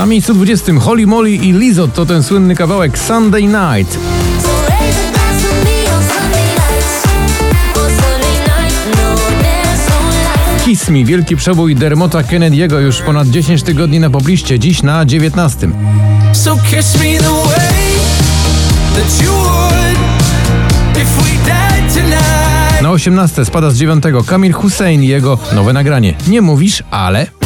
Na miejscu 20 Holly Molly i Lizzo to ten słynny kawałek Sunday Night. Kiss Me, wielki przebój Dermota Kennedy'ego już ponad 10 tygodni na pobliście, dziś na 19. So kiss me the way that you would if we died tonight. Na 18 spada z 9 Kamil Hussein i jego nowe nagranie. Nie mówisz, ale...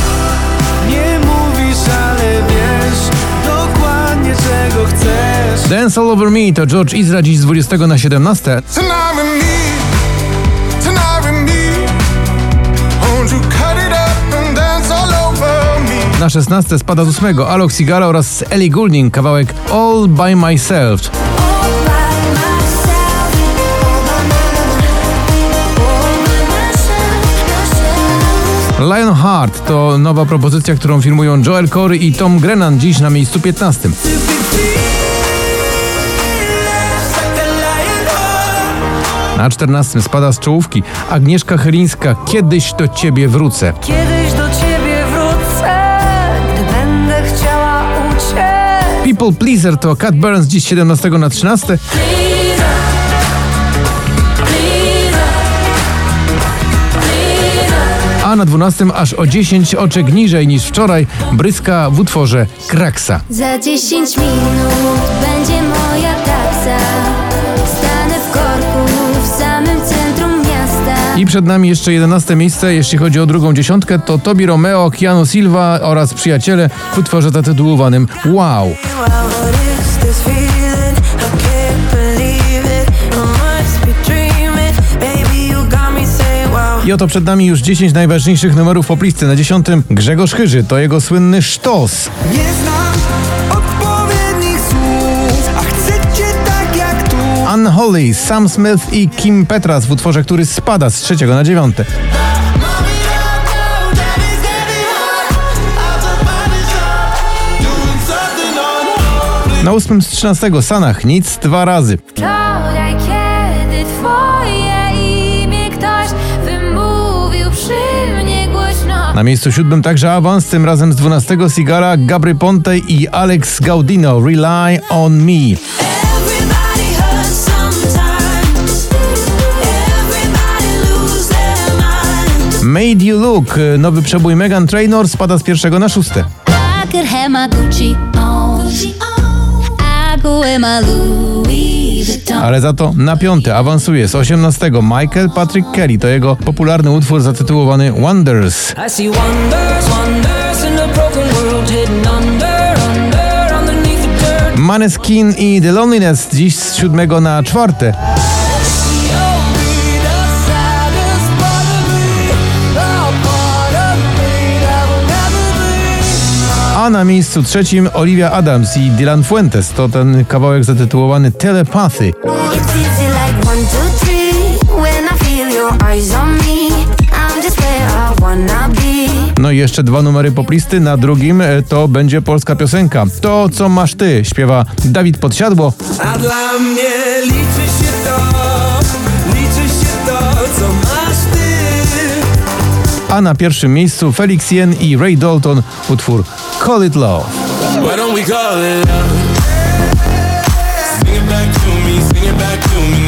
Dance All Over Me to George Izra dziś z 20 na 17. Tonight with me, tonight with me. Won't you cut it up and dance all over me? Na 16 spada z 8 Alok Sigara oraz Ellie Goulding kawałek All By Myself. Lionheart to nowa propozycja, którą firmują Joel Corey i Tom Grennan dziś na miejscu 15. Na 14 spada z czołówki Agnieszka Chylińska Kiedyś do ciebie wrócę. Kiedyś do ciebie wrócę, gdy będę chciała uciec. People Pleaser to Cat Burns dziś 17 na 13. A na 12 aż o 10 oczek niżej niż wczoraj bryska w utworze Kraksa. Za 10 minut będzie moja taksa. I przed nami jeszcze 11 miejsce, jeśli chodzi o drugą dziesiątkę, to Tobi Romeo, Keanu Silva oraz przyjaciele w utworze zatytułowanym Wow. I oto przed nami już 10 najważniejszych numerów poplisty. Na 10 Grzegorz Chyży, to jego słynny sztos. Unholy, Sam Smith i Kim Petras w utworze, który spada z trzeciego na dziewiąte. Na ósmym z 13 Sanach, nic dwa razy. Wczoraj, kiedy twoje imię ktoś wymówił przy mnie głośno. Na miejscu siódmym także awans, tym razem z 12 Sigara, Gabry Ponte i Alex Gaudino, Rely on Me. Made You Look, nowy przebój Megan Trainor spada z pierwszego na szóste. I could have my Gucci on. I go wear my Louis Vuitton. Ale za to na piąte awansuje z 18 Michael Patrick Kelly, to jego popularny utwór zatytułowany Wonders. I see wonders, wonders in a broken world hidden under, under, underneath the dirt. Maneskin i The Loneliness dziś z siódmego na czwarte. A na miejscu trzecim Olivia Adams i Dylan Fuentes, to ten kawałek zatytułowany Telepathy. No i jeszcze dwa numery poplisty. Na drugim e, to będzie polska piosenka. To, co masz ty, śpiewa Dawid Podsiadło. A dla mnie liczy się to, liczy się to, co masz ty. A na pierwszym miejscu Felix Jen i Ray Dalton utwór Call It Love. Why don't we call it love? Sing it back to me, sing it back to me.